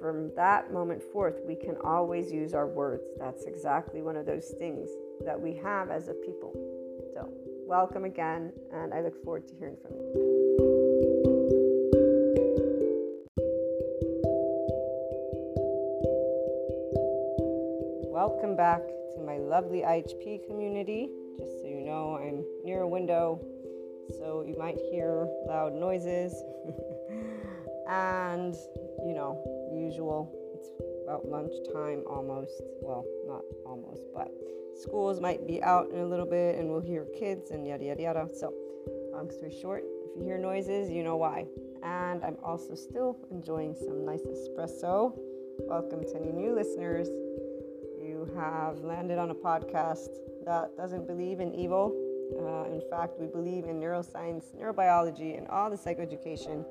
from that moment forth, we can always use our words. That's exactly one of those things that we have as a people. So, welcome again, and I look forward to hearing from you. Welcome back to my lovely IHP community. Just so you know, I'm near a window, so you might hear loud noises. and, you know, usual, it's about lunchtime almost. Well, not almost, but schools might be out in a little bit and we'll hear kids and yada yada yada. So, long story short, if you hear noises, you know why. And I'm also still enjoying some nice espresso. Welcome to any new listeners. You have landed on a podcast that doesn't believe in evil. Uh, in fact, we believe in neuroscience, neurobiology, and all the psychoeducation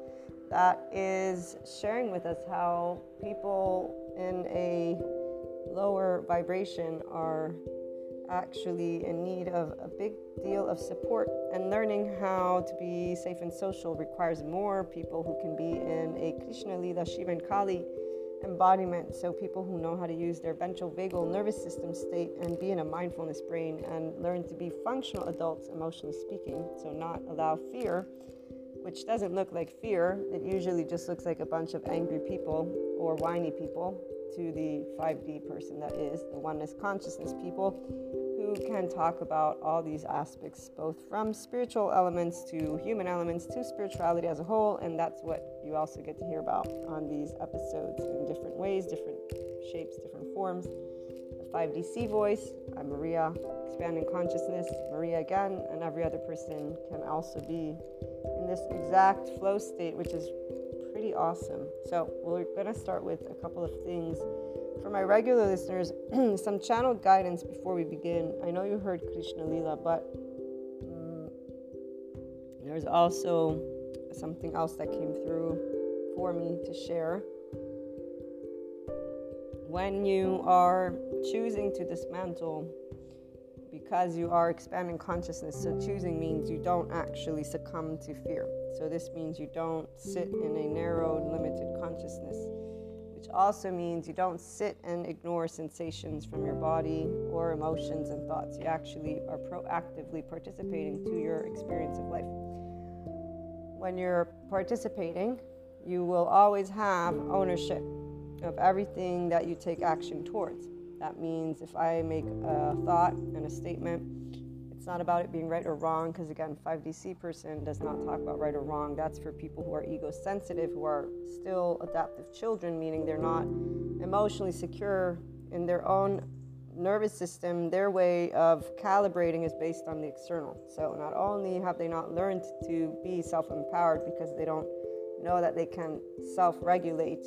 that is sharing with us how people in a lower vibration are actually in need of a big deal of support. And learning how to be safe and social requires more people who can be in a Krishna Lila Shiva and Kali embodiment. So, people who know how to use their ventral vagal nervous system state and be in a mindfulness brain and learn to be functional adults, emotionally speaking. So, not allow fear, which doesn't look like fear, it usually just looks like a bunch of angry people or whiny people to the 5D person that is, the oneness consciousness people who can talk about all these aspects, both from spiritual elements to human elements to spirituality as a whole. And that's what you also get to hear about on these episodes in different ways, different shapes, different forms. The 5DC voice, I'm Maria, expanding consciousness, Maria again, and every other person can also be in this exact flow state, which is pretty awesome. So, we're going to start with a couple of things. For my regular listeners, some channeled guidance before we begin. I know you heard Krishna Lila, but um, there's also something else that came through for me to share. When you are choosing to dismantle because you are expanding consciousness. So, choosing means you don't actually succumb to fear. So, this means you don't sit in a narrowed, limited consciousness, which also means you don't sit and ignore sensations from your body or emotions and thoughts. You actually are proactively participating to your experience of life. When you're participating, you will always have ownership of everything that you take action towards. That means if I make a thought and a statement, it's not about it being right or wrong, because again, 5DC person does not talk about right or wrong. That's for people who are ego sensitive, who are still adaptive children, meaning they're not emotionally secure in their own nervous system. Their way of calibrating is based on the external. So not only have they not learned to be self empowered because they don't know that they can self regulate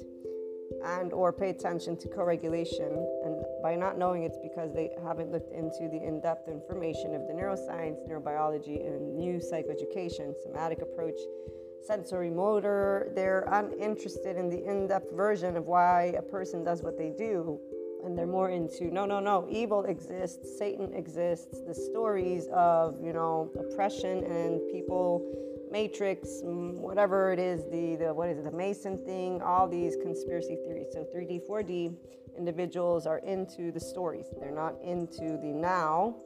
and or pay attention to co-regulation and by not knowing it's because they haven't looked into the in-depth information of the neuroscience neurobiology and new psychoeducation somatic approach sensory motor. They're uninterested in the in-depth version of why a person does what they do and they're more into no no no evil exists satan exists the stories of you know oppression and people matrix mm, whatever it is the, the what is it the mason thing all these conspiracy theories. So 3d 4d individuals are into the stories they're not into the now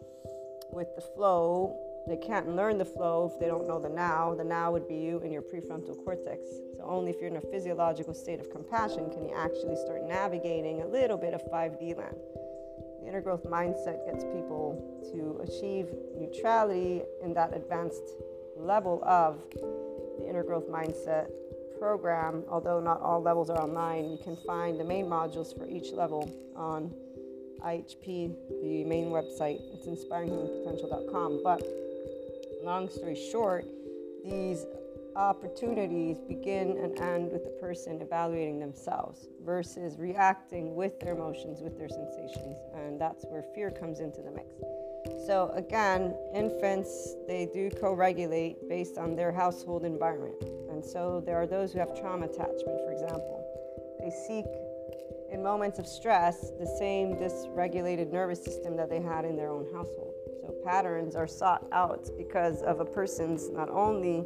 with the flow. They can't learn the flow if they don't know the now. The now would be you in your prefrontal cortex. So only if you're in a physiological state of compassion can you actually start navigating a little bit of 5d land. The inner growth mindset gets people to achieve neutrality in that advanced level of the inner growth mindset program, although not all levels are online, you can find the main modules for each level on IHP, the main website. It's inspiringhumanpotential.com. But long story short, these opportunities begin and end with the person evaluating themselves versus reacting with their emotions, with their sensations. And that's where fear comes into the mix. So, again, infants, they do co regulate based on their household environment. And so, there are those who have trauma attachment, for example. They seek, in moments of stress, the same dysregulated nervous system that they had in their own household. So, patterns are sought out because of a person's not only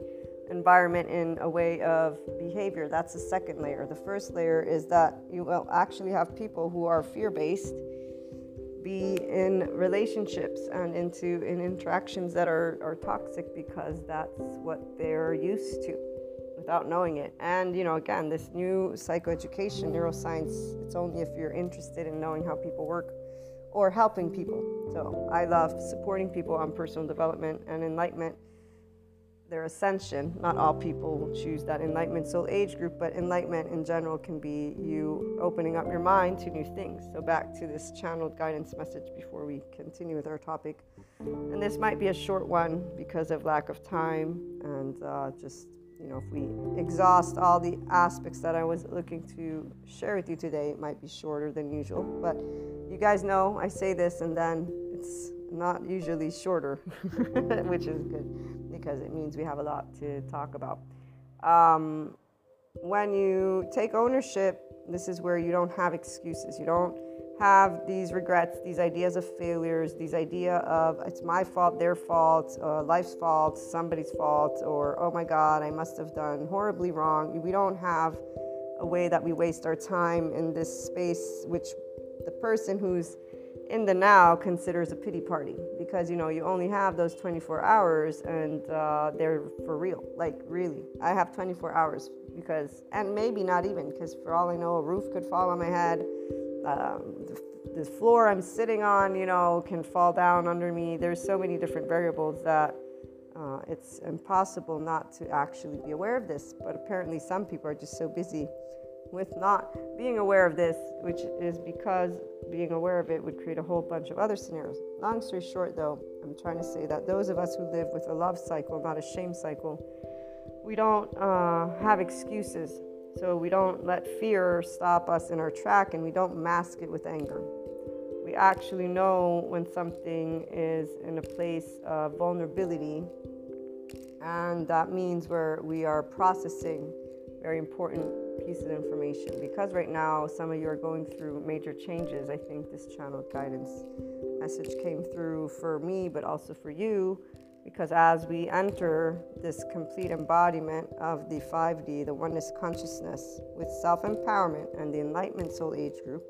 environment in a way of behavior. That's the second layer. The first layer is that you will actually have people who are fear based be in relationships and into in interactions that are, are toxic because that's what they're used to without knowing it. And you know, again, this new psychoeducation, neuroscience, it's only if you're interested in knowing how people work or helping people. So I love supporting people on personal development and enlightenment, their ascension. Not all people choose that enlightenment soul age group, but enlightenment in general can be you opening up your mind to new things. So back to this channeled guidance message before we continue with our topic. And this might be a short one because of lack of time and uh, just you know, if we exhaust all the aspects that I was looking to share with you today, it might be shorter than usual. But you guys know I say this and then it's not usually shorter, which is good because it means we have a lot to talk about. Um, when you take ownership, this is where you don't have excuses. You don't have these regrets, these ideas of failures, these idea of it's my fault, their fault, uh, life's fault, somebody's fault, or oh my God, I must have done horribly wrong. We don't have a way that we waste our time in this space, which the person who's in the now considers a pity party because you know you only have those 24 hours and uh, they're for real like really i have 24 hours because and maybe not even because for all i know a roof could fall on my head um, the, floor I'm sitting on, you know, can fall down under me. There's so many different variables that uh, it's impossible not to actually be aware of this. But apparently, some people are just so busy with not being aware of this, which is because being aware of it would create a whole bunch of other scenarios. Long story short, though, I'm trying to say that those of us who live with a love cycle, not a shame cycle, we don't uh, have excuses so we don't let fear stop us in our track and we don't mask it with anger. We actually know when something is in a place of vulnerability, and that means where we are processing very important pieces of information. Because right now, some of you are going through major changes, I think this channel guidance message came through for me, but also for you because as we enter this complete embodiment of the 5D, the oneness consciousness, with self empowerment and the enlightenment soul age group,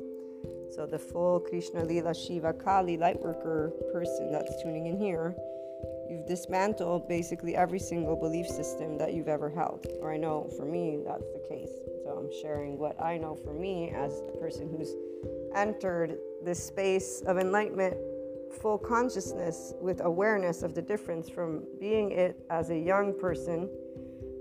so the full Krishna Lila Shiva Kali lightworker person that's tuning in here, you've dismantled basically every single belief system that you've ever held. Or I know for me that's the case. So I'm sharing what I know for me as the person who's entered this space of enlightenment full consciousness with awareness of the difference from being it as a young person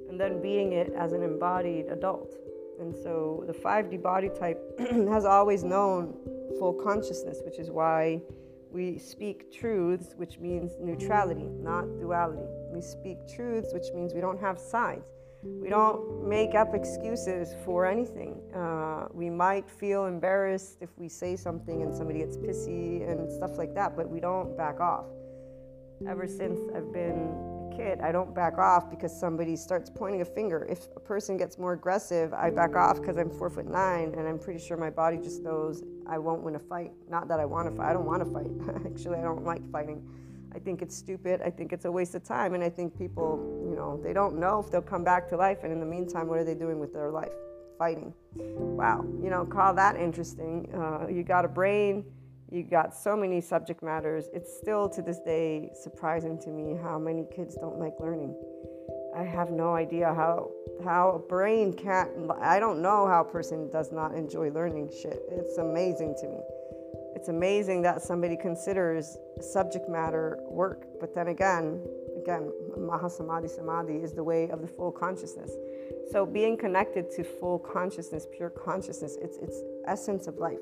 and then being it as an embodied adult. And so the 5D body type has always known full consciousness, which is why we speak truths, which means neutrality, not duality. We speak truths, which means we don't have sides. We don't make up excuses for anything. Uh, we might feel embarrassed if we say something and somebody gets pissy and stuff like that, but we don't back off. Ever since I've been kid, I don't back off because somebody starts pointing a finger. If a person gets more aggressive, I back off because I'm four foot nine and I'm pretty sure my body just knows I won't win a fight. Not that I want to fight, I don't want to fight. Actually, I don't like fighting. I think it's stupid. I think it's a waste of time. And I think people, you know, they don't know if they'll come back to life. And in the meantime, what are they doing with their life? Fighting. Wow. You know, call that interesting. Uh, you got a brain, you got so many subject matters. It's still to this day surprising to me how many kids don't like learning. I have no idea how how a brain can't I don't know how a person does not enjoy learning shit. It's amazing to me it's amazing that somebody considers subject matter work. But then again, again, Mahasamadhi Samadhi is the way of the full consciousness. So being connected to full consciousness, pure consciousness, it's it's essence of life.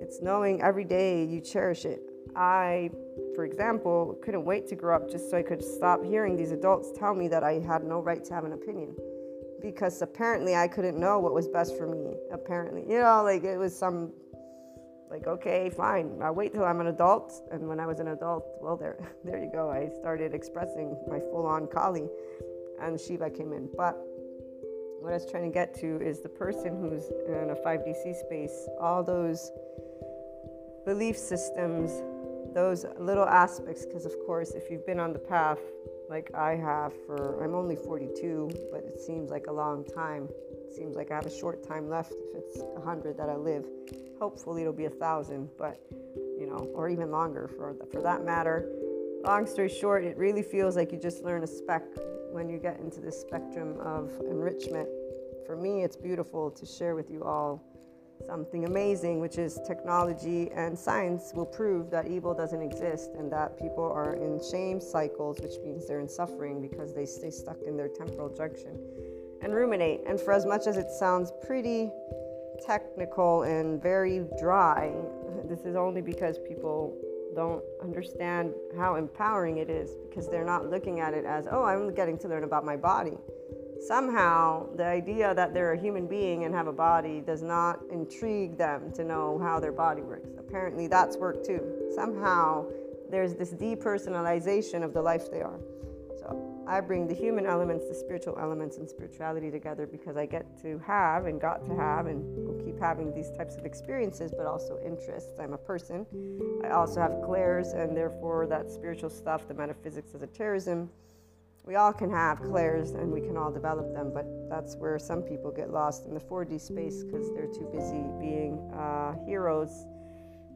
It's knowing every day you cherish it. I, for example, couldn't wait to grow up just so I could stop hearing these adults tell me that I had no right to have an opinion. Because apparently I couldn't know what was best for me. Apparently, you know, like it was some like, okay, fine. I'll wait till I'm an adult. And when I was an adult, well, there, there you go. I started expressing my full-on Kali, and Shiva came in. But what I was trying to get to is the person who's in a 5DC space. All those belief systems, those little aspects. Because of course, if you've been on the path like I have for, I'm only 42, but it seems like a long time. It seems like I have a short time left if it's 100 that I live. Hopefully, it'll be a thousand, but you know, or even longer for for that matter. Long story short, it really feels like you just learn a speck when you get into this spectrum of enrichment. For me, it's beautiful to share with you all something amazing, which is technology and science, will prove that evil doesn't exist and that people are in shame cycles, which means they're in suffering because they stay stuck in their temporal junction and ruminate. And for as much as it sounds pretty technical and very dry, this is only because people don't understand how empowering it is because they're not looking at it as, oh, I'm getting to learn about my body. Somehow, the idea that they're a human being and have a body does not intrigue them to know how their body works. Apparently, that's work too. Somehow, there's this depersonalization of the life they are. So, I bring the human elements, the spiritual elements, and spirituality together because I get to have and got to have and will keep having these types of experiences, but also interests. I'm a person. I also have clairs, and therefore, that spiritual stuff, the metaphysics, esotericism, we all can have clairs and we can all develop them, but that's where some people get lost in the 4D space because they're too busy being uh, heroes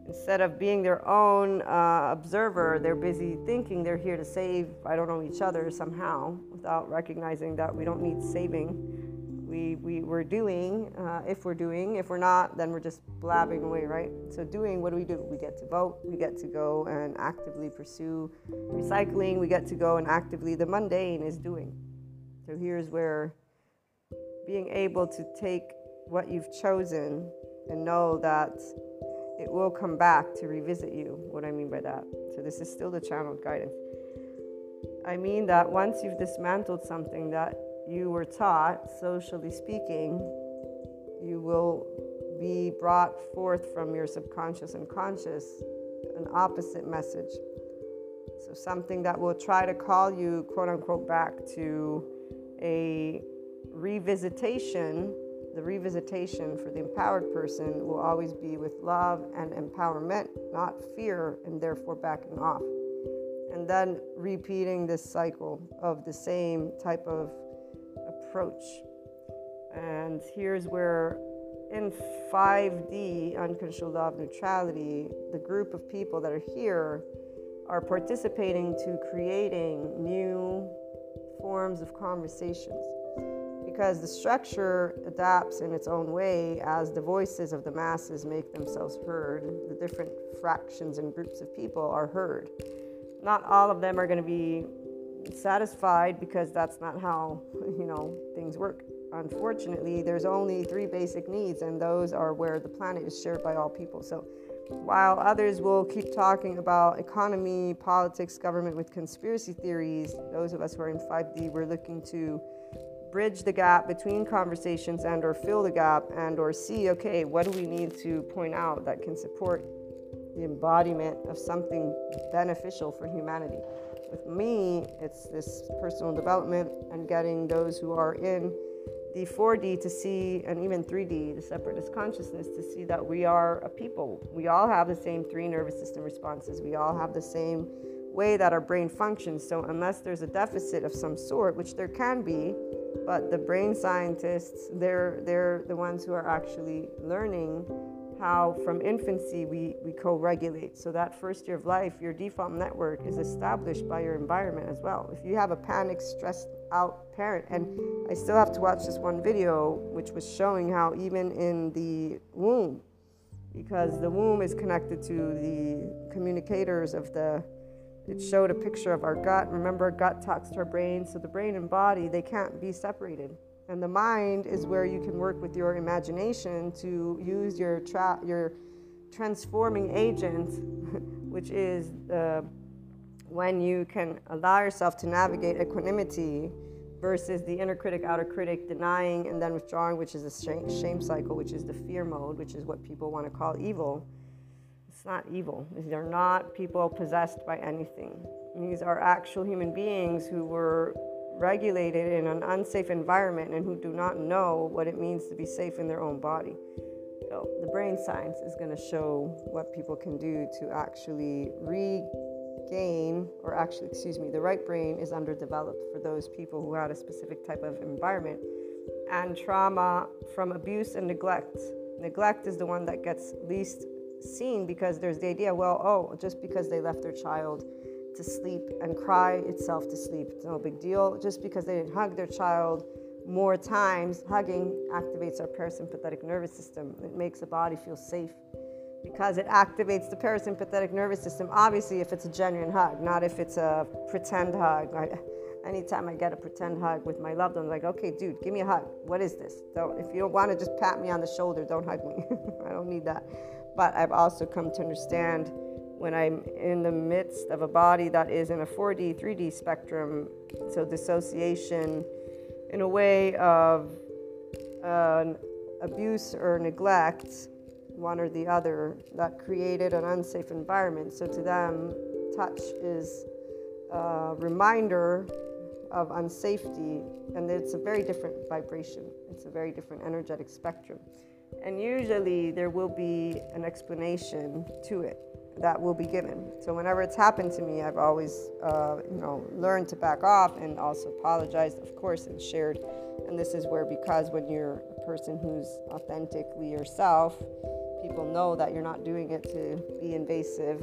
instead of being their own uh, observer, they're busy thinking they're here to save, I don't know, each other somehow without recognizing that we don't need saving. We, we, we're doing, uh, if we're doing, if we're not, then we're just blabbing away, right? So, doing, what do we do? We get to vote, we get to go and actively pursue recycling, we get to go and actively, the mundane is doing. So, here's where being able to take what you've chosen and know that it will come back to revisit you. What I mean by that. So, this is still the channeled guidance. I mean that once you've dismantled something that you were taught, socially speaking, you will be brought forth from your subconscious and conscious an opposite message. So, something that will try to call you, quote unquote, back to a revisitation the revisitation for the empowered person will always be with love and empowerment, not fear and therefore backing off. And then repeating this cycle of the same type of approach. And here's where, in 5D, uncontrolled law of neutrality, the group of people that are here are participating to creating new forms of conversations because the structure adapts in its own way as the voices of the masses make themselves heard. The different fractions and groups of people are heard. Not all of them are going to be satisfied because that's not how, you know, things work. Unfortunately, there's only three basic needs and those are where the planet is shared by all people. So while others will keep talking about economy, politics, government with conspiracy theories, those of us who are in 5D, we're looking to bridge the gap between conversations and or fill the gap and or see okay what do we need to point out that can support the embodiment of something beneficial for humanity with me it's this personal development and getting those who are in the 4D to see, and even 3D, the separatist consciousness, to see that we are a people. We all have the same three nervous system responses. We all have the same way that our brain functions. So, unless there's a deficit of some sort, which there can be, but the brain scientists they're they're the ones who are actually learning how from infancy we, we co-regulate so that first year of life your default network is established by your environment as well if you have a panic stressed out parent and i still have to watch this one video which was showing how even in the womb because the womb is connected to the communicators of the it showed a picture of our gut. Remember, our gut talks to our brain, so the brain and body they can't be separated. And the mind is where you can work with your imagination to use your tra- your transforming agent, which is uh, when you can allow yourself to navigate equanimity versus the inner critic, outer critic, denying and then withdrawing, which is a shame cycle, which is the fear mode, which is what people want to call evil. It's not evil. These are not people possessed by anything. These are actual human beings who were regulated in an unsafe environment and who do not know what it means to be safe in their own body. So, the brain science is going to show what people can do to actually regain, or actually, excuse me, the right brain is underdeveloped for those people who had a specific type of environment and trauma from abuse and neglect. Neglect is the one that gets least seen because there's the idea, well, oh, just because they left their child to sleep and cry itself to sleep, it's no big deal. Just because they didn't hug their child more times, hugging activates our parasympathetic nervous system. It makes the body feel safe because it activates the parasympathetic nervous system. Obviously, if it's a genuine hug, not if it's a pretend hug. I, anytime I get a pretend hug with my loved one, I'm like, okay, dude, give me a hug. What is this? Don't if you don't want to just pat me on the shoulder, don't hug me. I don't need that. But I've also come to understand when I'm in the midst of a body that is in a 4D, 3D spectrum, so dissociation in a way of abuse or neglect, one or the other, that created an unsafe environment. So to them, touch is a reminder of unsafety, and it's a very different vibration. It's a very different energetic spectrum. And usually there will be an explanation to it that will be given. So whenever it's happened to me, I've always, uh, you know, learned to back off and also apologized, of course, and shared. And this is where, because when you're a person who's authentically yourself, people know that you're not doing it to be invasive.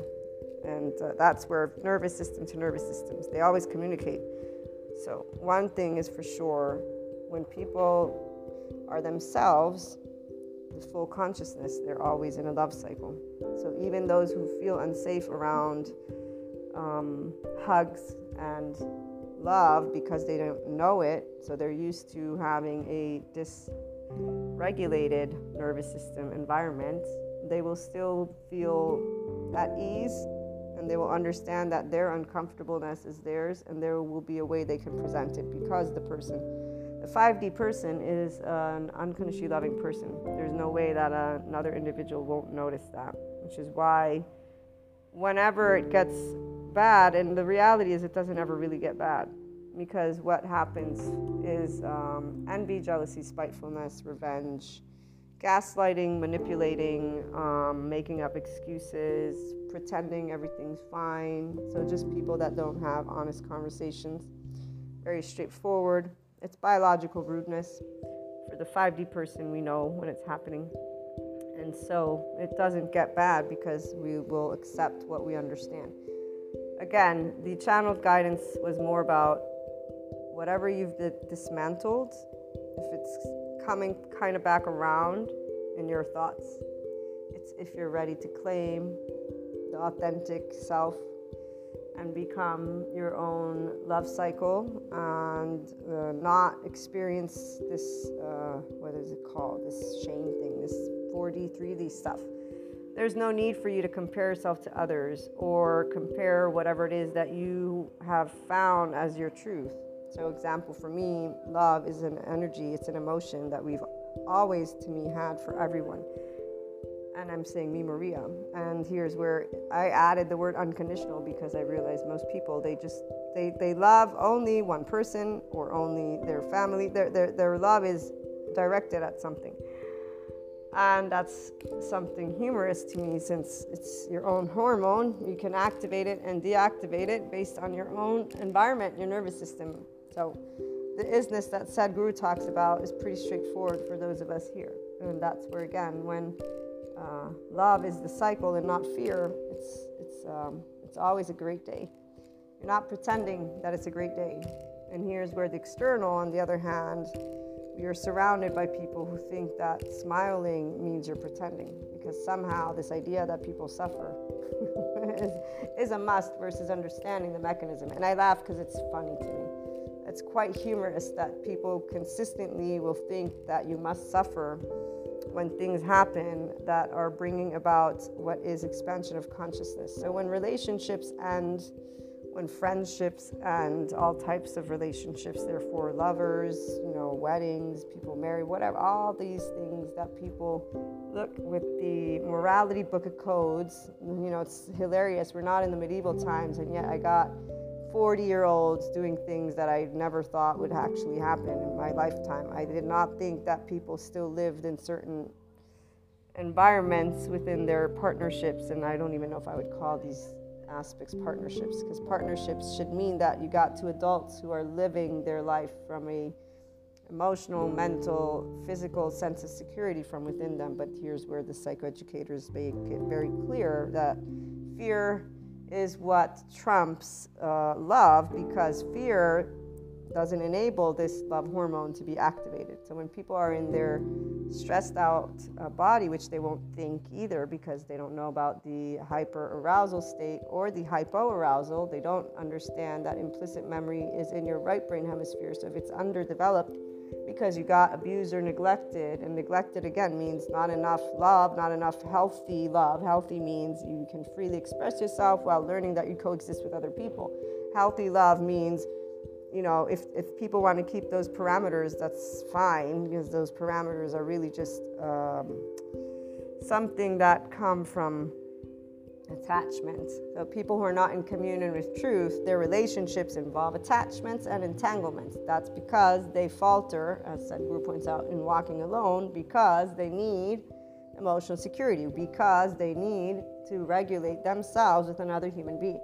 And uh, that's where nervous system to nervous systems, they always communicate. So one thing is for sure, when people are themselves, full consciousness, they're always in a love cycle. So even those who feel unsafe around um, hugs and love because they don't know it, so they're used to having a dysregulated nervous system environment, they will still feel at ease and they will understand that their uncomfortableness is theirs and there will be a way they can present it because the person the 5D person is an unconditionally loving person. There's no way that another individual won't notice that, which is why whenever it gets bad, and the reality is it doesn't ever really get bad, because what happens is um, envy, jealousy, spitefulness, revenge, gaslighting, manipulating, um, making up excuses, pretending everything's fine. So just people that don't have honest conversations. Very straightforward. It's biological rudeness. For the 5D person, we know when it's happening. And so it doesn't get bad because we will accept what we understand. Again, the channeled guidance was more about whatever you've dismantled, if it's coming kind of back around in your thoughts, it's if you're ready to claim the authentic self and become your own love cycle and uh, not experience this uh, what is it called? This shame thing this 4d 3d stuff. There's no need for you to compare yourself to others or compare whatever it is that you have found as your truth. So example for me love is an energy it's an emotion that we've always to me had for everyone and I'm saying me, Maria. And here's where I added the word unconditional because I realized most people they just they, they love only one person or only their family. Their, their their love is directed at something. And that's something humorous to me since it's your own hormone. You can activate it and deactivate it based on your own environment, your nervous system. So the isness that Sadhguru talks about is pretty straightforward for those of us here. And that's where, again, when uh, love is the cycle and not fear, it's, it's, um, it's always a great day. You're not pretending that it's a great day. And here's where the external, on the other hand, you're surrounded by people who think that smiling means you're pretending because somehow this idea that people suffer is, is a must versus understanding the mechanism. And I laugh because it's funny to me. It's quite humorous that people consistently will think that you must suffer when things happen that are bringing about what is expansion of consciousness. So when relationships end, when friendships and all types of relationships, therefore lovers, you know, weddings, people marry, whatever, all these things that people look with the morality book of codes. You know, it's hilarious. We're not in the medieval times, and yet I got 40 year olds doing things that I never thought would actually happen in my lifetime. I did not think that people still lived in certain environments within their partnerships, and I don't even know if I would call these aspects partnerships because partnerships should mean that you got two adults who are living their life from a emotional, mental, physical sense of security from within them. But here's where the psychoeducators make it very clear that fear is what trumps uh, love because fear doesn't enable this love hormone to be activated. So when people are in their stressed out uh, body, which they won't think either because they don't know about the hyper arousal state or the hypo arousal, they don't understand that implicit memory is in your right brain hemisphere. So if it's underdeveloped, because you got abused or neglected. And neglected again means not enough love, not enough healthy love. Healthy means you can freely express yourself while learning that you coexist with other people. Healthy love means, you know, if, if people want to keep those parameters, that's fine because those parameters are really just um, something that come from attachments. So, people who are not in communion with truth, their relationships involve attachments and entanglements. That's because they falter, as Sadhguru points out, in walking alone, because they need emotional security, because they need to regulate themselves with another human being.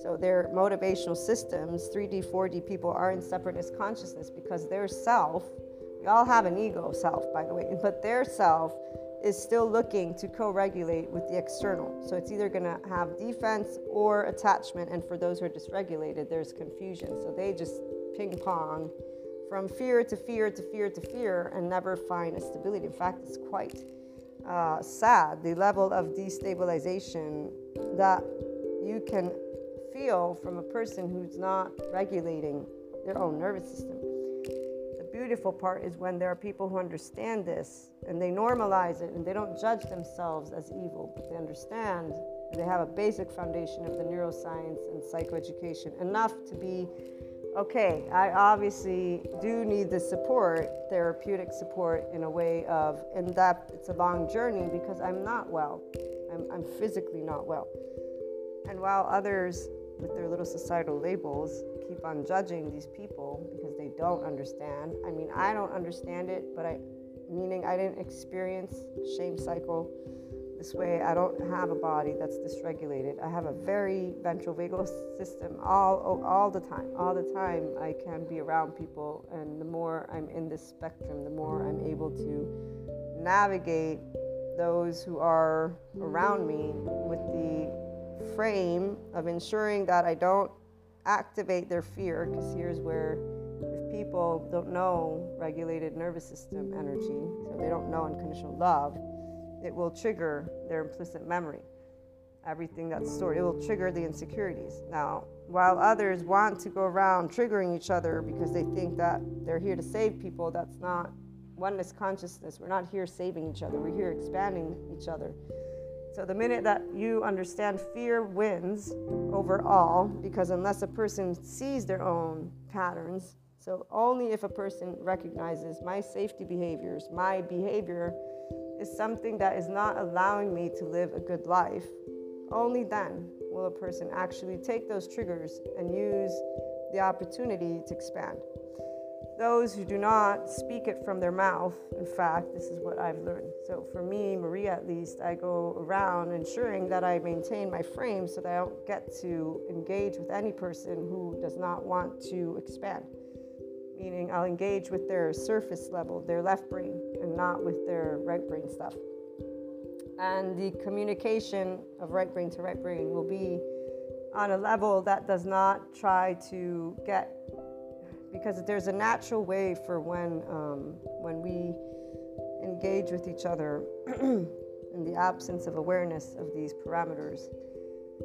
So, their motivational systems, 3D, 4D people, are in separateness consciousness because their self, we all have an ego self, by the way, but their self is still looking to co regulate with the external. So it's either going to have defense or attachment. And for those who are dysregulated, there's confusion. So they just ping pong from fear to fear to fear to fear and never find a stability. In fact, it's quite uh, sad the level of destabilization that you can feel from a person who's not regulating their own nervous system beautiful part is when there are people who understand this and they normalize it and they don't judge themselves as evil, but they understand and they have a basic foundation of the neuroscience and psychoeducation enough to be okay, I obviously do need the support, therapeutic support, in a way of in depth. It's a long journey because I'm not well. I'm, I'm physically not well. And while others, with their little societal labels, keep on judging these people because they don't understand. I mean, I don't understand it, but I, meaning I didn't experience shame cycle this way. I don't have a body that's dysregulated. I have a very ventral system all all the time. All the time, I can be around people, and the more I'm in this spectrum, the more I'm able to navigate those who are around me with the frame of ensuring that I don't activate their fear because here's where if people don't know regulated nervous system energy so they don't know unconditional love it will trigger their implicit memory. Everything that's stored it will trigger the insecurities. Now while others want to go around triggering each other because they think that they're here to save people that's not oneness consciousness. We're not here saving each other. We're here expanding each other so the minute that you understand fear wins over all, because unless a person sees their own patterns, so only if a person recognizes my safety behaviors, my behavior is something that is not allowing me to live a good life, only then will a person actually take those triggers and use the opportunity to expand those who do not speak it from their mouth. In fact, this is what I've learned. So, for me, Maria at least, I go around ensuring that I maintain my frame so that I don't get to engage with any person who does not want to expand. Meaning, I'll engage with their surface level, their left brain, and not with their right brain stuff. And the communication of right brain to right brain will be on a level that does not try to get because there's a natural way for when um, when we engage with each other in the absence of awareness of these parameters.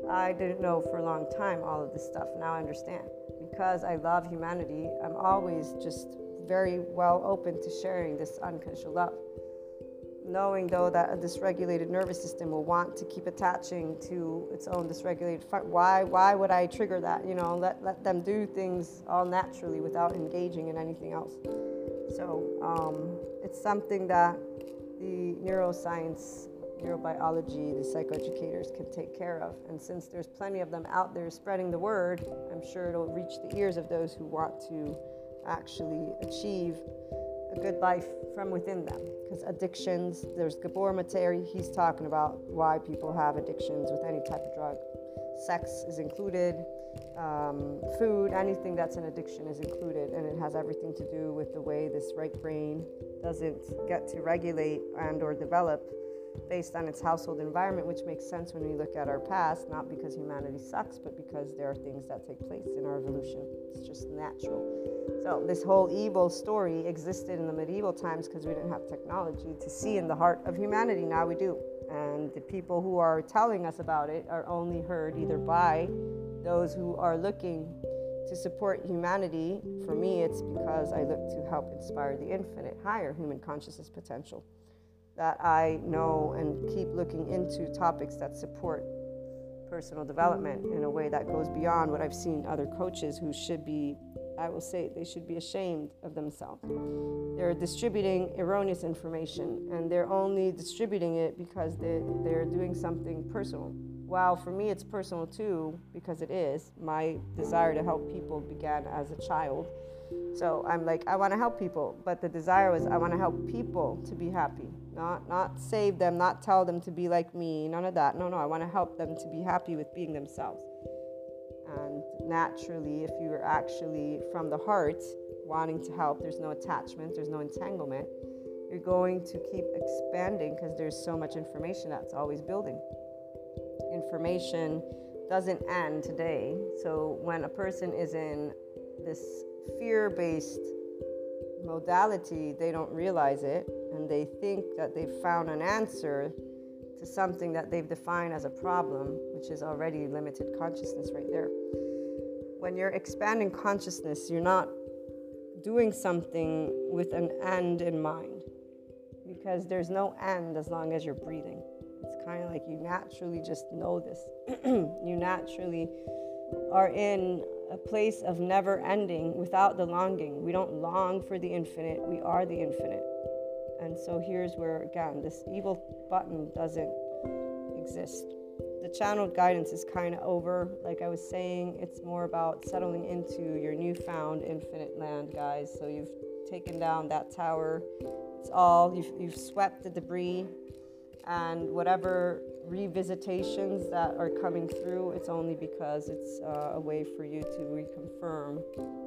I didn't know for a long time all of this stuff. Now I understand. Because I love humanity, I'm always just very well open to sharing this unconditional love knowing though that a dysregulated nervous system will want to keep attaching to its own dysregulated why why would i trigger that you know? Let, let them do things all naturally without engaging in anything else. So um, it's something that the neuroscience neurobiology the psychoeducators can take care of. And since there's plenty of them out there spreading the word i'm sure it'll reach the ears of those who want to actually achieve good life from within them. Because addictions, there's Gabor Mate, he's talking about why people have addictions with any type of drug. Sex is included, um, food, anything that's an addiction is included, and it has everything to do with the way this right brain doesn't get to regulate and or develop based on its household environment, which makes sense when we look at our past, not because humanity sucks, but because there are things that take place in our evolution. It's just natural. So, this whole evil story existed in the medieval times because we didn't have technology to see in the heart of humanity. Now we do. And the people who are telling us about it are only heard either by those who are looking to support humanity. For me, it's because I look to help inspire the infinite, higher human consciousness potential that I know and keep looking into topics that support personal development in a way that goes beyond what I've seen other coaches who should be, I will say, they should be ashamed of themselves. They're distributing erroneous information and they're only distributing it because they, they're doing something personal. While for me it's personal too, because it is. My desire to help people began as a child. So I'm like, I want to help people, but the desire was I want to help people to be happy not not save them, not tell them to be like me, none of that. No, no, I want to help them to be happy with being themselves. And naturally, if you are actually from the heart wanting to help, there's no attachment, there's no entanglement, you're going to keep expanding because there's so much information that's always building. Information doesn't end today. So when a person is in this fear based modality, they don't realize it and they think that they've found an answer to something that they've defined as a problem, which is already limited consciousness right there. When you're expanding consciousness, you're not doing something with an end in mind because there's no end as long as you're breathing. It's kind of like you naturally just know this. you naturally are in a place of never ending without the longing. We don't long for the infinite, we are the infinite. And so here's where, again, this evil button doesn't exist. The channeled guidance is kind of over. Like I was saying, it's more about settling into your newfound infinite land, guys. So you've taken down that tower. It's all, you've, you've swept the debris and whatever revisitations that are coming through, it's only because it's uh, a way for you to reconfirm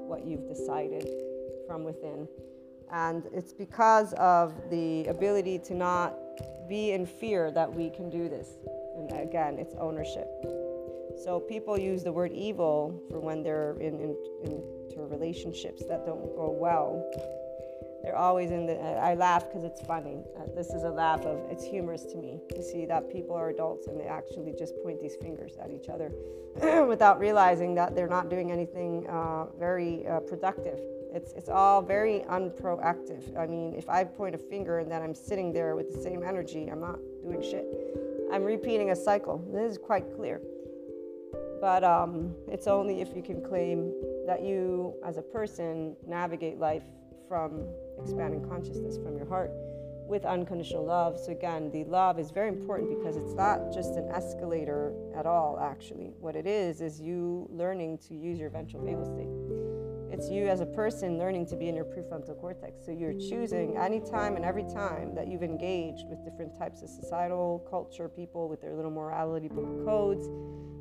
what you've decided from within. And it's because of the ability to not be in fear that we can do this. And again, it's ownership. So people use the word evil for when they're in, in, into relationships that don't go well. They're always in the. I laugh because it's funny. Uh, this is a laugh of it's humorous to me to see that people are adults and they actually just point these fingers at each other without realizing that they're not doing anything uh, very uh, productive. It's, it's all very unproactive. I mean, if I point a finger and then I'm sitting there with the same energy, I'm not doing shit. I'm repeating a cycle. This is quite clear. But um, it's only if you can claim that you, as a person, navigate life from expanding consciousness from your heart with unconditional love. So, again, the love is very important because it's not just an escalator at all, actually. What it is, is you learning to use your ventral vagal state. It's you as a person learning to be in your prefrontal cortex. So you're choosing anytime and every time that you've engaged with different types of societal culture, people with their little morality book codes,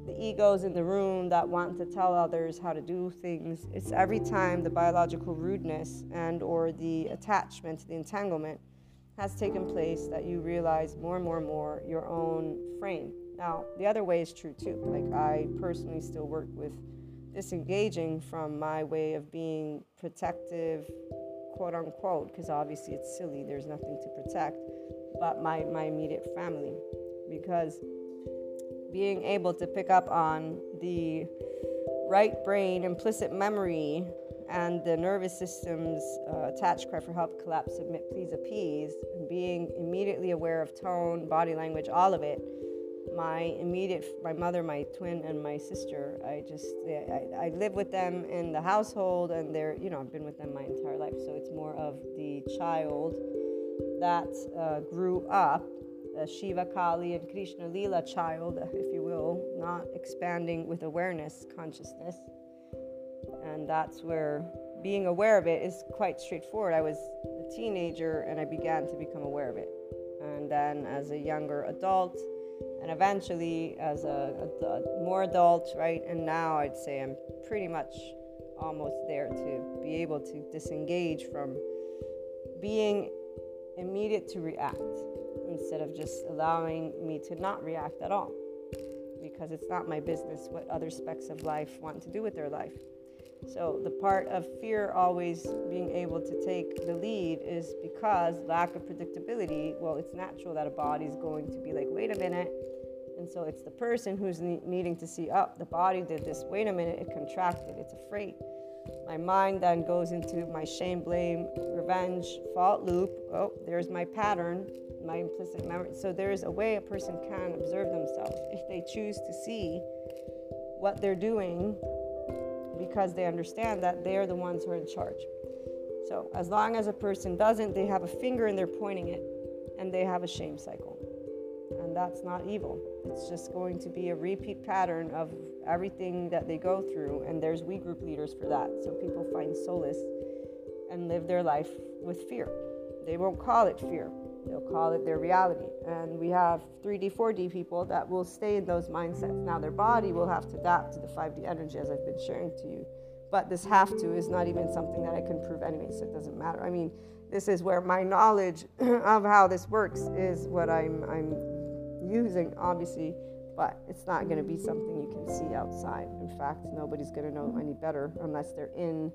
the egos in the room that want to tell others how to do things. It's every time the biological rudeness and or the attachment, the entanglement has taken place that you realize more and more and more your own frame. Now, the other way is true too. Like I personally still work with disengaging from my way of being protective, quote unquote, because obviously it's silly, there's nothing to protect, but my, my immediate family. Because being able to pick up on the right brain implicit memory and the nervous system's uh, attached cry for help, collapse, submit, please, appease, and being immediately aware of tone, body language, all of it my immediate my mother my twin and my sister i just I, I live with them in the household and they're you know i've been with them my entire life. So it's more of the child that uh, grew up shiva kali and krishna lila child if you will not expanding with awareness consciousness. And that's where being aware of it is quite straightforward. I was a teenager and i began to become aware of it. And then as a younger adult and eventually as a, more adult right and now i'd say i'm pretty much almost there to be able to disengage from being immediate to react instead of just allowing me to not react at all because it's not my business what other specks of life want to do with their life. So, the part of fear always being able to take the lead is because lack of predictability. Well, it's natural that a body is going to be like, wait a minute. And so, it's the person who's ne- needing to see, up. Oh, the body did this. Wait a minute, it contracted, it's afraid. My mind then goes into my shame, blame, revenge, fault loop. Oh, there's my pattern, my implicit memory. So, there's a way a person can observe themselves if they choose to see what they're doing because they understand that they're the ones who are in charge. So, as long as a person doesn't, they have a finger and they're pointing it, and they have a shame cycle. And that's not evil. It's just going to be a repeat pattern of everything that they go through, and there's we group leaders for that. So, people find solace and live their life with fear. They won't call it fear, they'll call it their reality. And we have 3D, 4D people that will stay in those mindsets. Now, their body will have to adapt to the 5D energy, as I've been sharing to you. But this have to is not even something that I can prove anyway, so it doesn't matter. I mean, this is where my knowledge of how this works is what I'm, I'm using, obviously, but it's not going to be something you can see outside. In fact, nobody's going to know any better unless they're in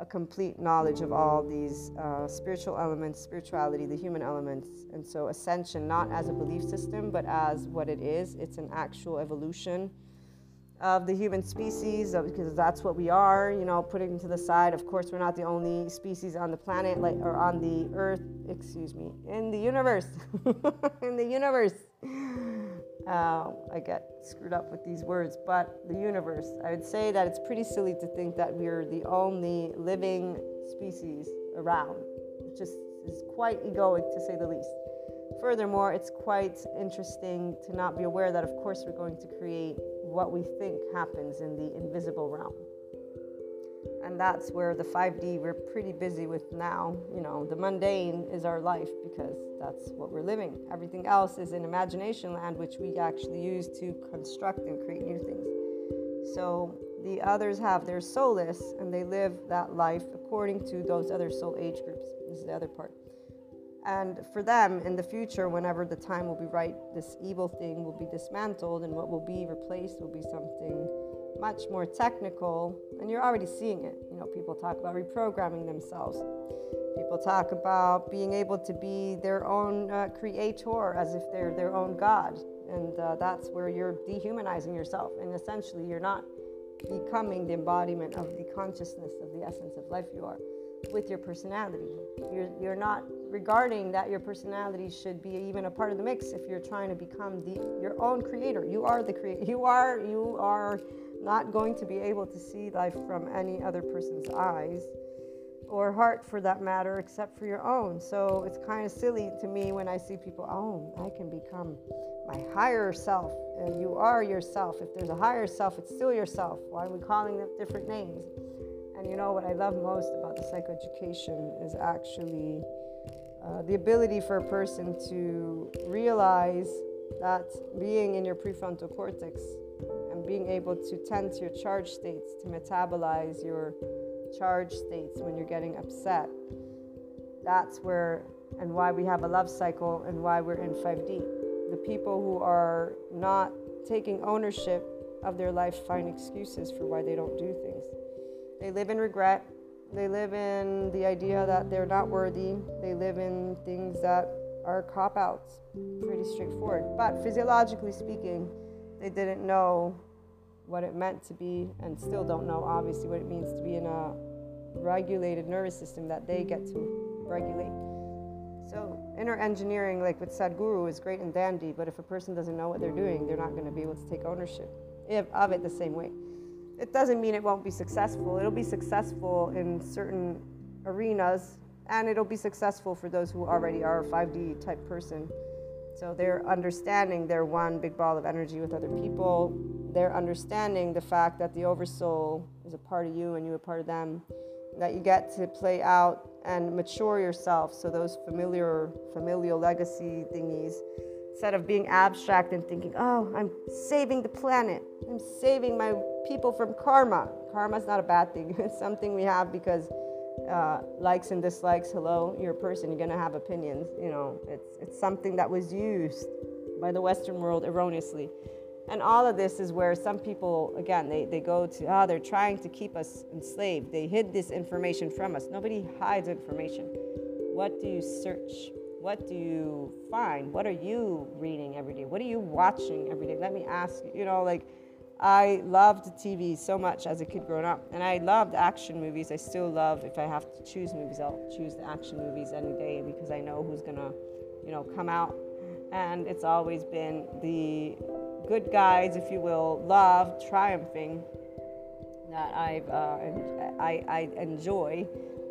a complete knowledge of all these uh, spiritual elements, spirituality, the human elements. And so, ascension, not as a belief system, but as what it is, it's an actual evolution of the human species because that's what we are you know putting to the side. Of course we're not the only species on the planet like or on the earth excuse me in the universe in the universe I get screwed up with these words, but the universe. I would say that it's pretty silly to think that we're the only living species around. It just is quite egoic to say the least. Furthermore, it's quite interesting to not be aware that, of course, we're going to create what we think happens in the invisible realm and that's where the 5D we're pretty busy with now. You know, the mundane is our life because that's what we're living. Everything else is in imagination land, which we actually use to construct and create new things. So the others have their soulless and they live that life according to those other soul age groups. This is the other part. And for them, in the future, whenever the time will be right, this evil thing will be dismantled, and what will be replaced will be something much more technical, and you're already seeing it. You know, people talk about reprogramming themselves. People talk about being able to be their own uh, creator as if they're their own God. And uh, that's where you're dehumanizing yourself. And essentially, you're not becoming the embodiment of the consciousness of the essence of life you are with your personality. You're, you're not regarding that your personality should be even a part of the mix if you're trying to become the your own creator. You are the creator. You are you are not going to be able to see life from any other person's eyes or heart for that matter, except for your own. So it's kind of silly to me when I see people, oh, I can become my higher self. And you are yourself. If there's a higher self, it's still yourself. Why are we calling them different names? And you know what I love most about the psychoeducation is actually uh, the ability for a person to realize that being in your prefrontal cortex being able to tend to your charge states, to metabolize your charge states when you're getting upset. That's where and why we have a love cycle and why we're in 5D. The people who are not taking ownership of their life find excuses for why they don't do things. They live in regret. They live in the idea that they're not worthy. They live in things that are cop outs. Pretty straightforward. But physiologically speaking, they didn't know what it meant to be, and still don't know, obviously, what it means to be in a regulated nervous system that they get to regulate. So, inner engineering, like with Sadhguru, is great and dandy, but if a person doesn't know what they're doing, they're not going to be able to take ownership of it the same way. It doesn't mean it won't be successful. It'll be successful in certain arenas, and it'll be successful for those who already are a 5D type person. So they're understanding they're one big ball of energy with other people. They're understanding the fact that the oversoul is a part of you and you a part of them. That you get to play out and mature yourself. So those familiar familial legacy thingies, instead of being abstract and thinking, oh, I'm saving the planet. I'm saving my people from karma. Karma's not a bad thing. It's something we have because uh, likes and dislikes. Hello, you're a person. You're gonna have opinions. You know, it's it's something that was used by the Western world erroneously. And all of this is where some people, again, they, they go to, oh, they're trying to keep us enslaved. They hid this information from us. Nobody hides information. What do you search? What do you find? What are you reading every day? What are you watching every day? Let me ask you, you know, like, I loved TV so much as a kid growing up, and I loved action movies. I still love, if I have to choose movies, I'll choose the action movies any day because I know who's gonna, you know, come out. And it's always been the good guys, if you will, love triumphing that I've, uh, I, I enjoy.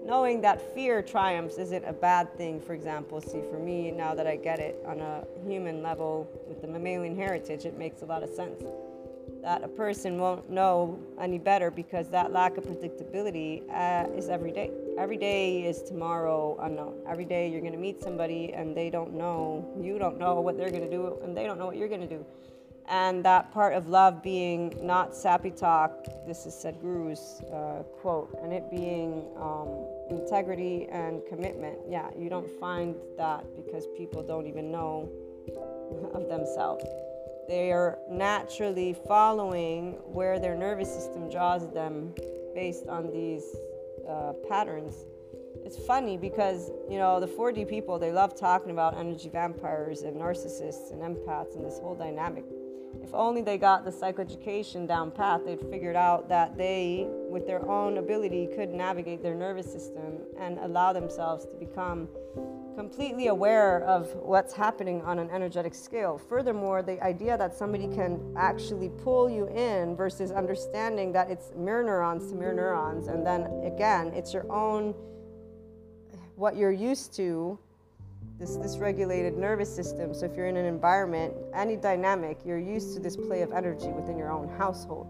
Knowing that fear triumphs isn't a bad thing, for example. See, for me, now that I get it on a human level with the mammalian heritage, it makes a lot of sense that a person won't know any better because that lack of predictability uh, is every day. Every day is tomorrow unknown. Every day you're going to meet somebody and they don't know, you don't know what they're going to do, and they don't know what you're going to do. And that part of love being not sappy talk, this is Sadhguru's uh, quote, and it being um, integrity and commitment. Yeah, you don't find that because people don't even know of themselves. They are naturally following where their nervous system draws them based on these uh, patterns. It's funny because, you know, the 4D people, they love talking about energy vampires and narcissists and empaths and this whole dynamic. If only they got the psychoeducation down pat, they'd figured out that they, with their own ability, could navigate their nervous system and allow themselves to become completely aware of what's happening on an energetic scale. Furthermore, the idea that somebody can actually pull you in versus understanding that it's mirror neurons to mirror neurons, and then again, it's your own, what you're used to, this dysregulated nervous system. So if you're in an environment, any dynamic, you're used to this play of energy within your own household.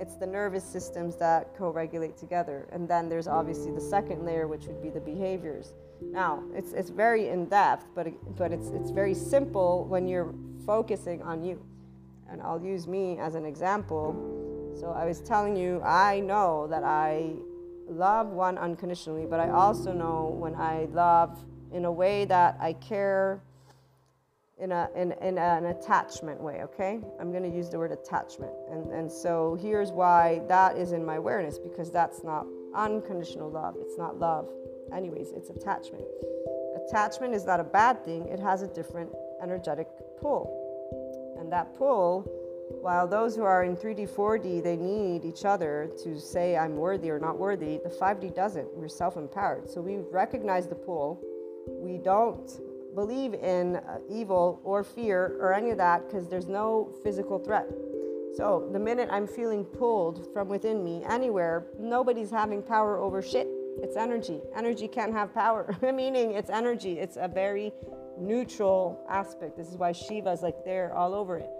It's the nervous systems that co regulate together. And then there's obviously the second layer, which would be the behaviors. Now, it's, it's very in depth, but, but it's, it's very simple when you're focusing on you. And I'll use me as an example. So I was telling you, I know that I love one unconditionally, but I also know when I love in a way that I care in, a, in, in an attachment way, okay? I'm to use the word attachment. And, and so here's why that is in my awareness because that's not unconditional love, it's not love anyways, it's attachment. Attachment is not a bad thing, it has a different energetic pull. And that pull, while those who are in 3D, 4D, they need each other to say, I'm worthy or not worthy, the 5D doesn't. We're self empowered. So we recognize the pull. We don't believe in uh, evil or fear or any of that because there's no physical threat. So the minute I'm feeling pulled from within me anywhere, nobody's having power over shit. It's energy. Energy can't have power, meaning it's energy. It's a very neutral aspect. This is why Shiva is like there all over it.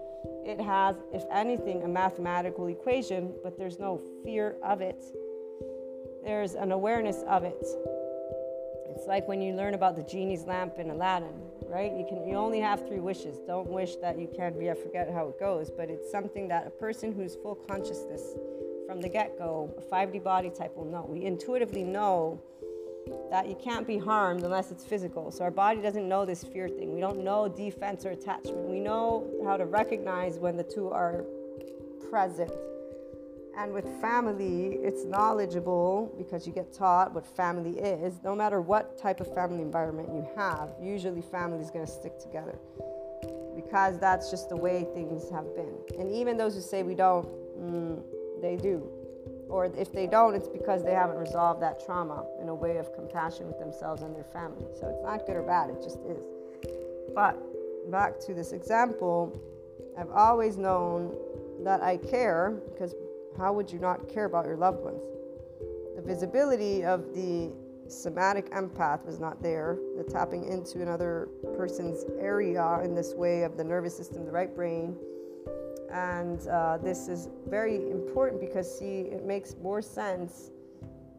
It has, if anything, a mathematical equation, but there's no fear of it. There's an awareness of it. It's like when you learn about the genie's lamp in Aladdin, right? You can you only have three wishes. Don't wish that you can't be. I forget how it goes, but it's something that a person who's full consciousness from the get go, a 5D body type will know. We intuitively know that you can't be harmed unless it's physical. So our body doesn't know this fear thing. We don't know defense or attachment. We know how to recognize when the two are present. And with family, it's knowledgeable because you get taught what family is. No matter what type of family environment you have, usually family is going to stick together because that's just the way things have been. And even those who say we don't, mm, they do. Or if they don't, it's because they haven't resolved that trauma in a way of compassion with themselves and their family. So it's not good or bad, it just is. But back to this example, I've always known that I care because how would you not care about your loved ones? The visibility of the somatic empath was not there. The tapping into another person's area in this way of the nervous system, the right brain, and uh, this is very important because, see, it makes more sense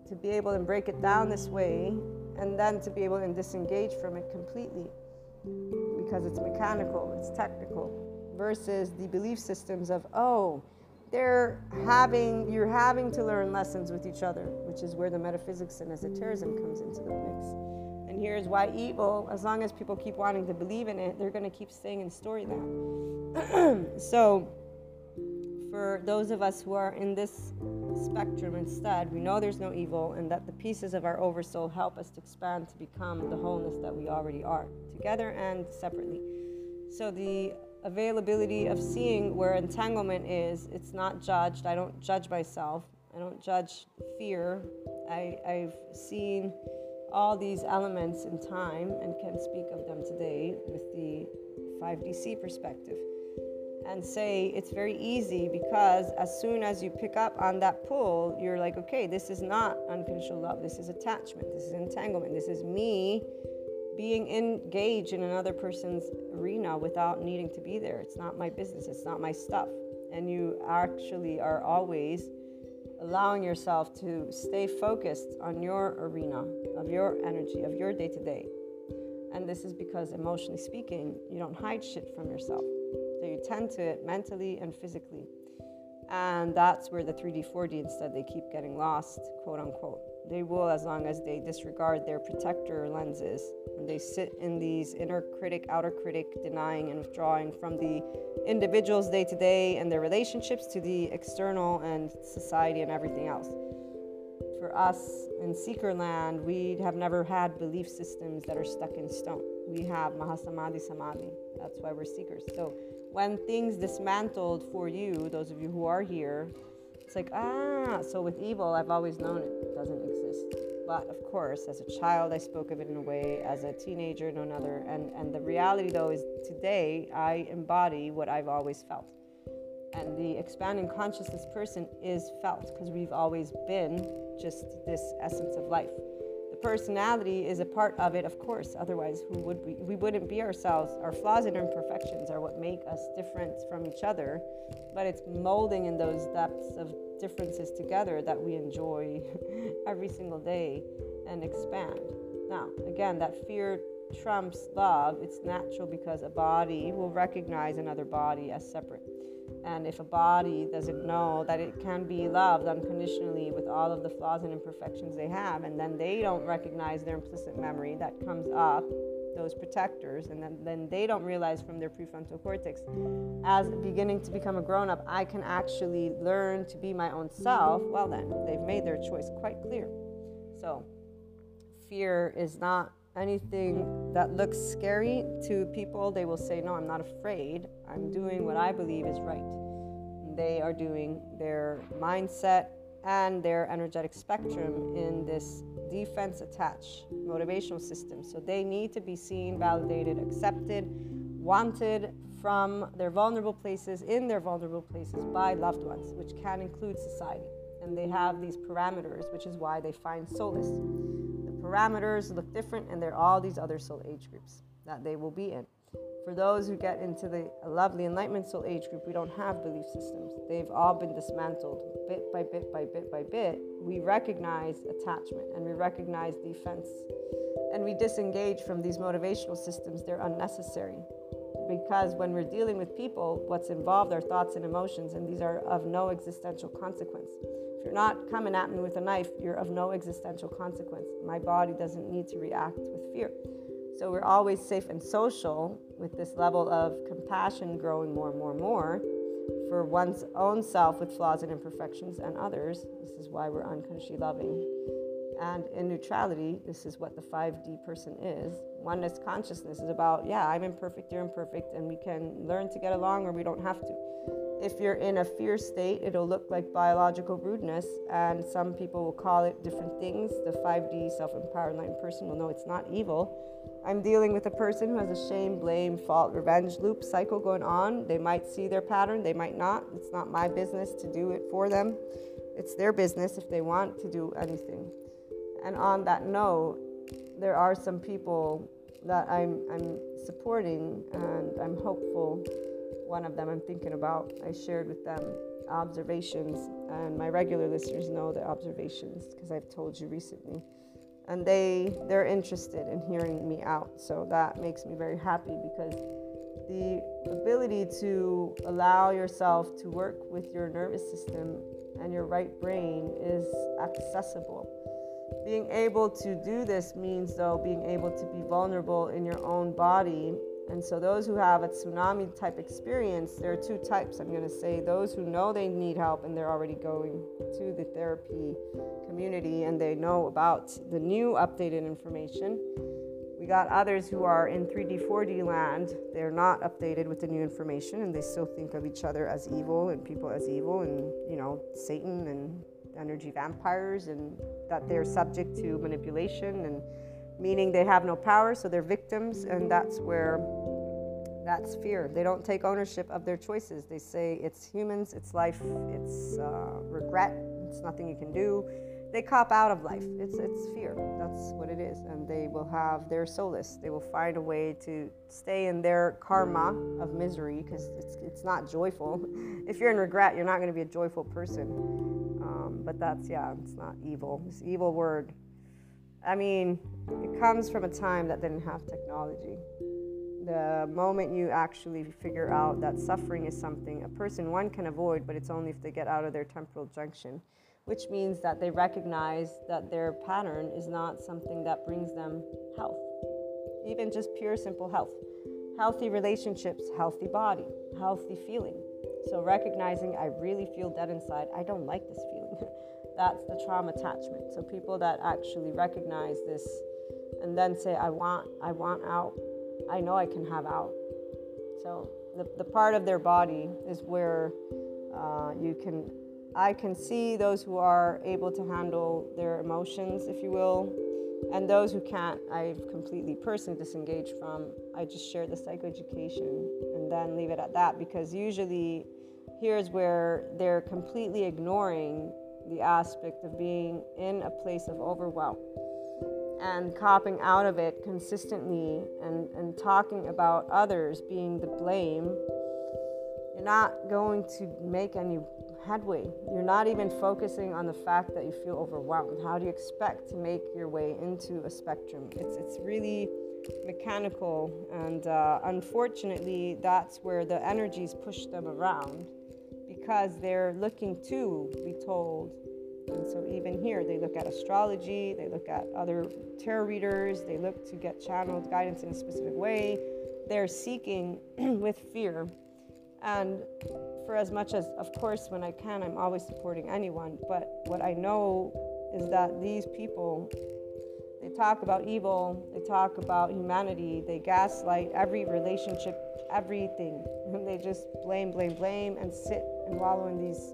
to be able to break it down this way and then to be able to disengage from it completely because it's mechanical, it's technical, versus the belief systems of, oh, they're having you're having to learn lessons with each other, which is where the metaphysics and esotericism comes into the mix. And here's why evil, as long as people keep wanting to believe in it, they're going to keep staying in storyland. so, for those of us who are in this spectrum instead, we know there's no evil and that the pieces of our oversoul help us to expand to become the wholeness that we already are, together and separately. So, the availability of seeing where entanglement is, it's not judged. I don't judge myself, I don't judge fear. I, I've seen all these elements in time and can speak of them today with the 5DC perspective and say it's very easy because as soon as you pick up on that pull, you're like, okay, this is not unconditional love. This is attachment. This is entanglement. This is me being engaged in another person's arena without needing to be there. It's not my business. It's not my stuff. And you actually are always allowing yourself to stay focused on your arena of your energy, of your day to day. And this is because, emotionally speaking, you don't hide shit from yourself. So you tend to it mentally and physically. And that's where the 3D, 4D instead, they keep getting lost, quote unquote. They will as long as they disregard their protector lenses and they sit in these inner critic, outer critic, denying and withdrawing from the individual's day to day and their relationships to the external and society and everything else. For us in seeker land, we have never had belief systems that are stuck in stone. We have Mahasamadhi Samadhi. That's why we're seekers. So when things dismantled for you, those of you who are here, it's like, ah, so with evil, I've always known it doesn't exist. But of course, as a child, I spoke of it in a way, as a teenager, no another. And, and the reality, though, is today I embody what I've always felt. And the expanding consciousness person is felt because we've always been just this essence of life The personality is a part of it, of course. Otherwise, who would we? We wouldn't be ourselves. Our flaws and imperfections are what make us different from each other. But it's molding in those depths of differences together that we enjoy every single day and expand. Now, again, that fear trumps love. It's natural because a body will recognize another body as separate. And if a body doesn't know that it can be loved unconditionally with all of the flaws and imperfections they have, and then they don't recognize their implicit memory that comes up, those protectors, and then, then they don't realize from their prefrontal cortex, as beginning to become a grown up, I can actually learn to be my own self, well, then they've made their choice quite clear. So, fear is not anything that looks scary to people, they will say, No, I'm not afraid. I'm doing what I believe is right. They are doing their mindset and their energetic spectrum in this defense attach motivational system. So they need to be seen, validated, accepted, wanted from their vulnerable places, in their vulnerable places by loved ones, which can include society. And they have these parameters, which is why they find solace The parameters look different, and there are all these other soul age groups that they will be in. For those who get into the lovely enlightenment soul age group, we don't have belief systems. They've all been dismantled bit by bit by bit by bit. We recognize attachment and we recognize defense and we disengage from these motivational systems. They're unnecessary because when we're dealing with people, what's involved are thoughts and emotions, and these are of no existential consequence. If you're not coming at me with a knife, you're of no existential consequence. My body doesn't need to react with fear. So we're always safe and social with this level of compassion growing more and more and more for one's own self with flaws and imperfections and others. This is why we're unconsciously loving. And in neutrality, this is what the 5D person is. Oneness consciousness is about, yeah, I'm imperfect, you're imperfect, and we can learn to get along or we don't have to if you're in a fear state, it'll look like biological rudeness, and some people will call it different things. The 5D self empowered enlightened person will know it's not evil. I'm dealing with a person who has a shame, blame, fault, revenge loop cycle going on. They might see their pattern, they might not. It's not my business to do it for them. It's their business if they want to do anything. And on that note, there are some people that I'm, I'm supporting and I'm hopeful one of them I'm thinking about. I shared with them observations, and my regular listeners know the observations because I've told you recently. And they they're interested in hearing me out, so that makes me very happy because the ability to allow yourself to work with your nervous system and your right brain is accessible. Being able to do this means, though, being able to be vulnerable in your own body. And so, those who have a tsunami type experience, there are two types. I'm going to say those who know they need help and they're already going to the therapy community and they know about the new updated information we got others who are in 3D, 4D land. They're not updated with the new information and they still think of each other as evil and people as evil and, you know, Satan and energy vampires and that they're subject to manipulation and meaning they have no power, so they're victims. And that's where that's fear. They don't take ownership of their choices. They say it's humans, it's life, it's uh, regret, it's nothing you can do they cop out of life. It's it's fear. That's what it is, and they will have their solace. They will find a way to stay in their karma of misery because it's it's not joyful. If you're in regret, you're not going to be a joyful person. Um, but that's yeah, it's not evil. This evil word. I mean, it comes from a time that didn't have technology. The moment you actually figure out that suffering is something a person one can avoid, but it's only if they get out of their temporal junction which means that they recognize that their pattern is not something that brings them health, even just pure, simple health. Healthy relationships, healthy body, healthy feeling. So, recognizing I really feel dead inside, I don't like this feeling. That's the trauma attachment. So, people that actually recognize this and then say, I want, I want out, I know I can have out. So, the, the part of their body is where uh, you can I can see those who are able to handle their emotions, if you will, and those who can't, I've completely personally disengaged from. I just share the psychoeducation and then leave it at that because usually here's where they're completely ignoring the aspect of being in a place of overwhelm and copping out of it consistently and, and talking about others being the blame. You're not going to make any headway. You're not even focusing on the fact that you feel overwhelmed. How do you expect to make your way into a spectrum? It's, it's really mechanical, and uh, unfortunately, that's where the energies push them around because they're looking to be told. And so, even here, they look at astrology, they look at other tarot readers, they look to get channeled guidance in a specific way. They're seeking with fear and for as much as, of course, when I can, I'm always supporting anyone. But what I know is that these people, they talk about evil, they talk about humanity, they gaslight every relationship, everything. They just blame, blame, blame, and sit and wallow in these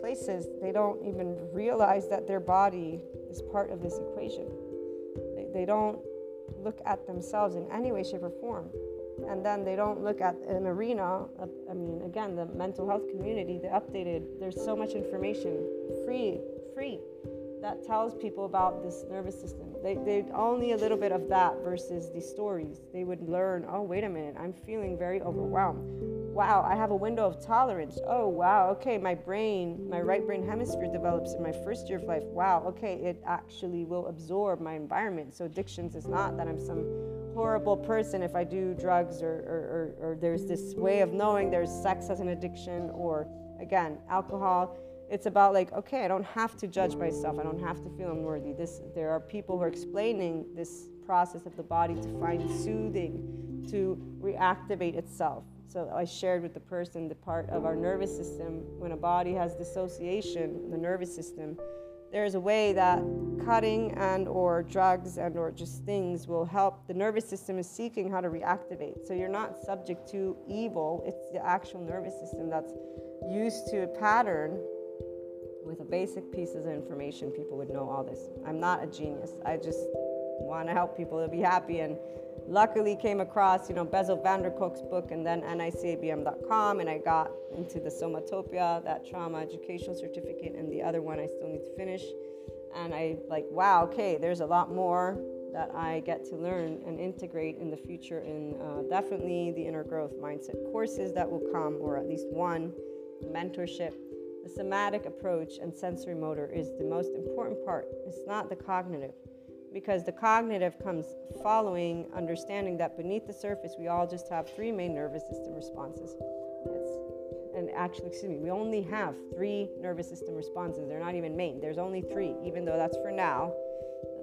places. They don't even realize that their body is part of this equation. They, they don't look at themselves in any way, shape, or form and then they don't look at an arena of, i mean again the mental health community the updated there's so much information free free that tells people about this nervous system they, they only a little bit of that versus the stories they would learn oh wait a minute i'm feeling very overwhelmed wow i have a window of tolerance oh wow okay my brain my right brain hemisphere develops in my first year of life wow okay it actually will absorb my environment so addictions is not that i'm some horrible person if I do drugs, or, or, or, or there's this way of knowing there's sex as an addiction, or again, alcohol. It's about like, okay, I don't have to judge myself. I don't have to feel unworthy. This, there are people who are explaining this process of the body to find soothing, to reactivate itself. So I shared with the person the part of our nervous system. When a body has dissociation, the nervous system there's a way that cutting and or drugs and or just things will help. The nervous system is seeking how to reactivate. So you're not subject to evil. It's the actual nervous system that's used to a pattern with a basic pieces of information. People would know all this. I'm not a genius. I just want to help people to be happy and luckily came across, you know, Bessel van der Kolk's book and then nicabm.com and I got into the Somatopia, that trauma educational certificate, and the other one I still need to finish. And I like, wow, okay, there's a lot more that I get to learn and integrate in the future in uh, definitely the inner growth mindset courses that will come, or at least one, mentorship. The somatic approach and sensory motor is the most important part. It's not the cognitive because the cognitive comes following understanding that beneath the surface we all just have three main nervous system responses. It's, and actually, excuse me, we only have three nervous system responses. They're not even main. There's only three, even though that's for now.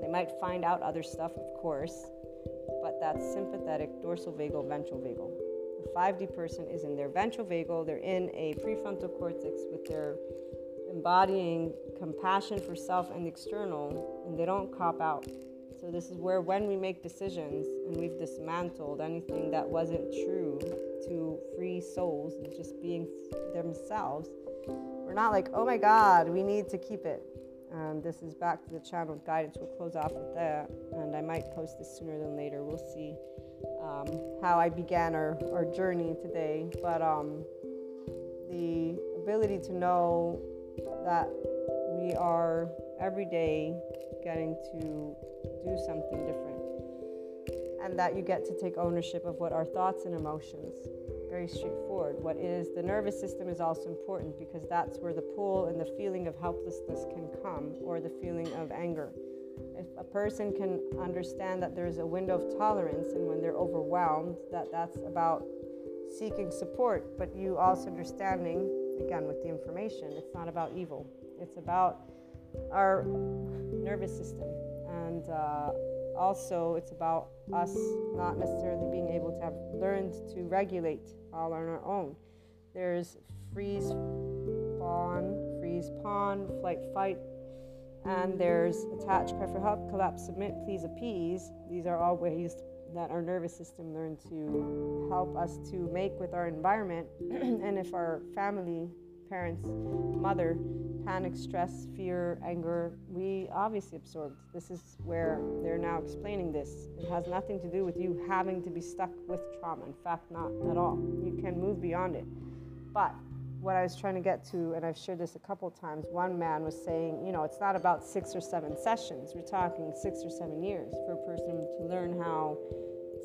They might find out other stuff, of course, but that's sympathetic, dorsal vagal, ventral vagal. The 5D person is in their ventral vagal, they're in a prefrontal cortex with their embodying compassion for self and external, and they don't cop out. So, this is where, when we make decisions and we've dismantled anything that wasn't true to free souls, just being themselves, we're not like, oh my God, we need to keep it. And this is back to the channel guidance. We'll close off with that, and I might post this sooner than later. We'll see um, how I began our, our journey today. But um, the ability to know that we are every day getting to do something different. And that you get to take ownership of what our thoughts and emotions very straightforward. What is the nervous system is also important because that's where the pull and the feeling of helplessness can come or the feeling of anger. If a person can understand that there's a window of tolerance and when they're overwhelmed that that's about seeking support but you also understanding again with the information. It's not about evil, it's about our nervous system. And uh, also, it's about us not necessarily being able to have learned to regulate all on our own. There's freeze, fawn, freeze, pawn, flight, fight, and there's attach, cry for help, collapse, submit, please, appease. These are all ways that our nervous system learned to help us to make with our environment. and if our family, parents, mother, panic, stress, fear, anger, we obviously absorbed. This is where they're now explaining this. It has nothing to do with you having to be stuck with trauma. In fact, not at all. You can move beyond it. But what I was trying to get to, and I've shared this a couple times, one man was saying, you know, it's not about six or seven sessions. We're talking six or seven years for a person to learn how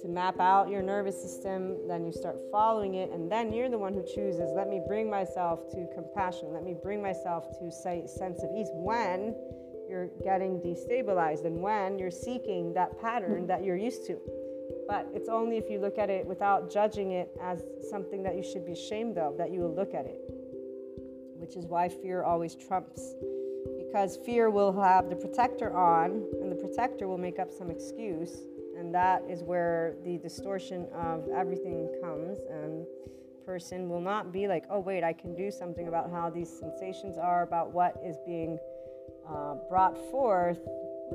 to map out your nervous system. Then you start following it, and then you're the one who chooses, let me bring myself to compassion. Let me bring myself to say sense of ease when you're getting destabilized and when you're seeking that pattern that you're used to. But it's only if you look at it without judging it as something that you should be ashamed of that you will look at it. Which is why fear always trumps. Because fear will have the protector on, and the protector will make up some excuse. And that is where the distortion of everything comes. And person will not be like, oh, wait, I can do something about how these sensations are, about what is being uh, brought forth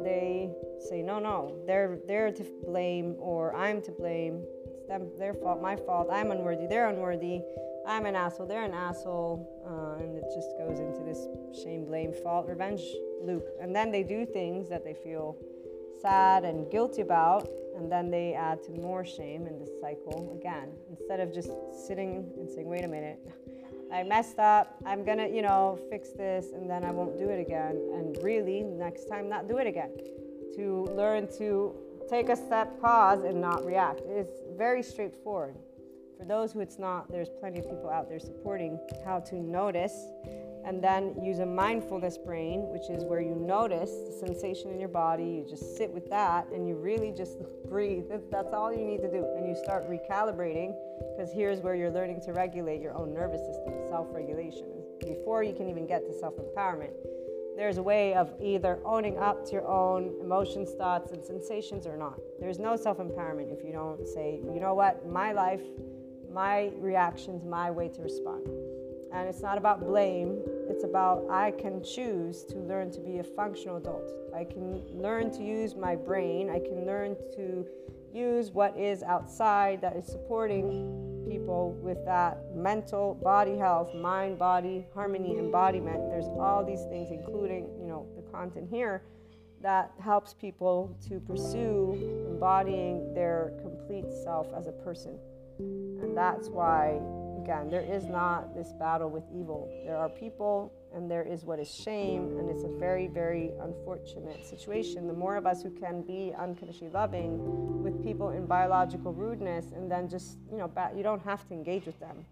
they say, no, no, they're they're to blame or I'm to blame. It's them, their fault, my fault. I'm unworthy. They're unworthy. I'm an asshole. They're an asshole, uh, and it just goes into this shame, blame, fault, revenge loop. And then they do things that they feel sad and guilty about, and then they add to more shame in this cycle again. Instead of just sitting and saying, wait a minute I messed up. I'm gonna, you know, fix this and then I won't do it again. And really, next time, not do it again. To learn to take a step, pause, and not react. It's very straightforward. For those who it's not, there's plenty of people out there supporting how to notice and then use a mindfulness brain, which is where you notice the sensation in your body. You just sit with that and you really just breathe. That's all you need to do. And you start recalibrating because here's where you're learning to regulate your own nervous system, self regulation. Before you can even get to self empowerment, there's a way of either owning up to your own emotions, thoughts, and sensations or not. There's no self empowerment if you don't say, you know what, my life, my reactions, my way to respond. And it's not about blame, it's about I can choose to learn to be a functional adult. I can learn to use my brain, I can learn to use what is outside that is supporting people with that mental body health, mind body harmony embodiment. There's all these things including, you know, the content here that helps people to pursue embodying their complete self as a person. And that's why again, there is not this battle with evil. There are people and there is what is shame, and it's a very, very unfortunate situation. The more of us who can be unconditionally loving with people in biological rudeness, and then just, you know, you don't have to engage with them.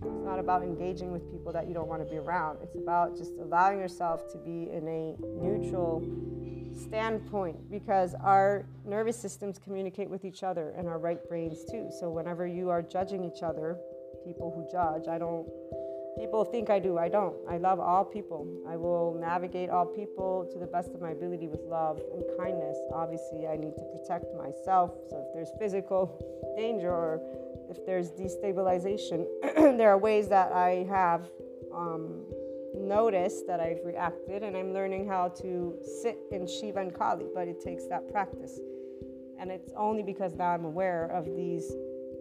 It's not about engaging with people that you don't want to be around. It's about just allowing yourself to be in a neutral standpoint because our nervous systems communicate with each other and our right brains too. So whenever you are judging each other, people who judge, I don't people think I do. I don't. I love all people. I will navigate all people to the best of my ability with love and kindness. Obviously, I need to protect myself. So if there's physical danger or if there's destabilization, there are ways that I have um, noticed that I've reacted, and I'm learning how to sit in Shiva and Kali, but it takes that practice. And it's only because now I'm aware of these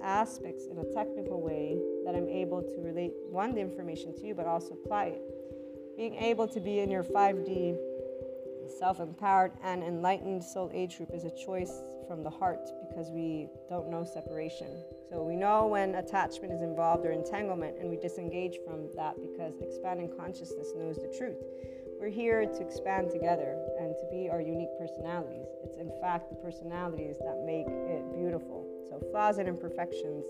aspects in a technical way that I'm able to relate one, the information to you, but also apply it. Being able to be in your 5D self empowered and enlightened soul age group is a choice from the heart because we don't know separation. So we know when attachment is involved or entanglement, and we disengage from that because expanding consciousness knows the truth. We're here to expand together to be our unique personalities. It's in fact the personalities that make it beautiful. So flaws and imperfections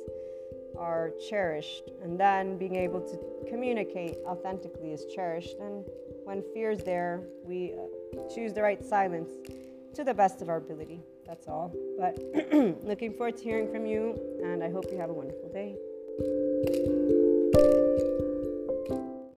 are cherished, and then being able to communicate authentically is cherished. And when fear is there, we uh, choose the right silence to the best of our ability. That's all. But looking forward to hearing from you, and I hope you have a wonderful day.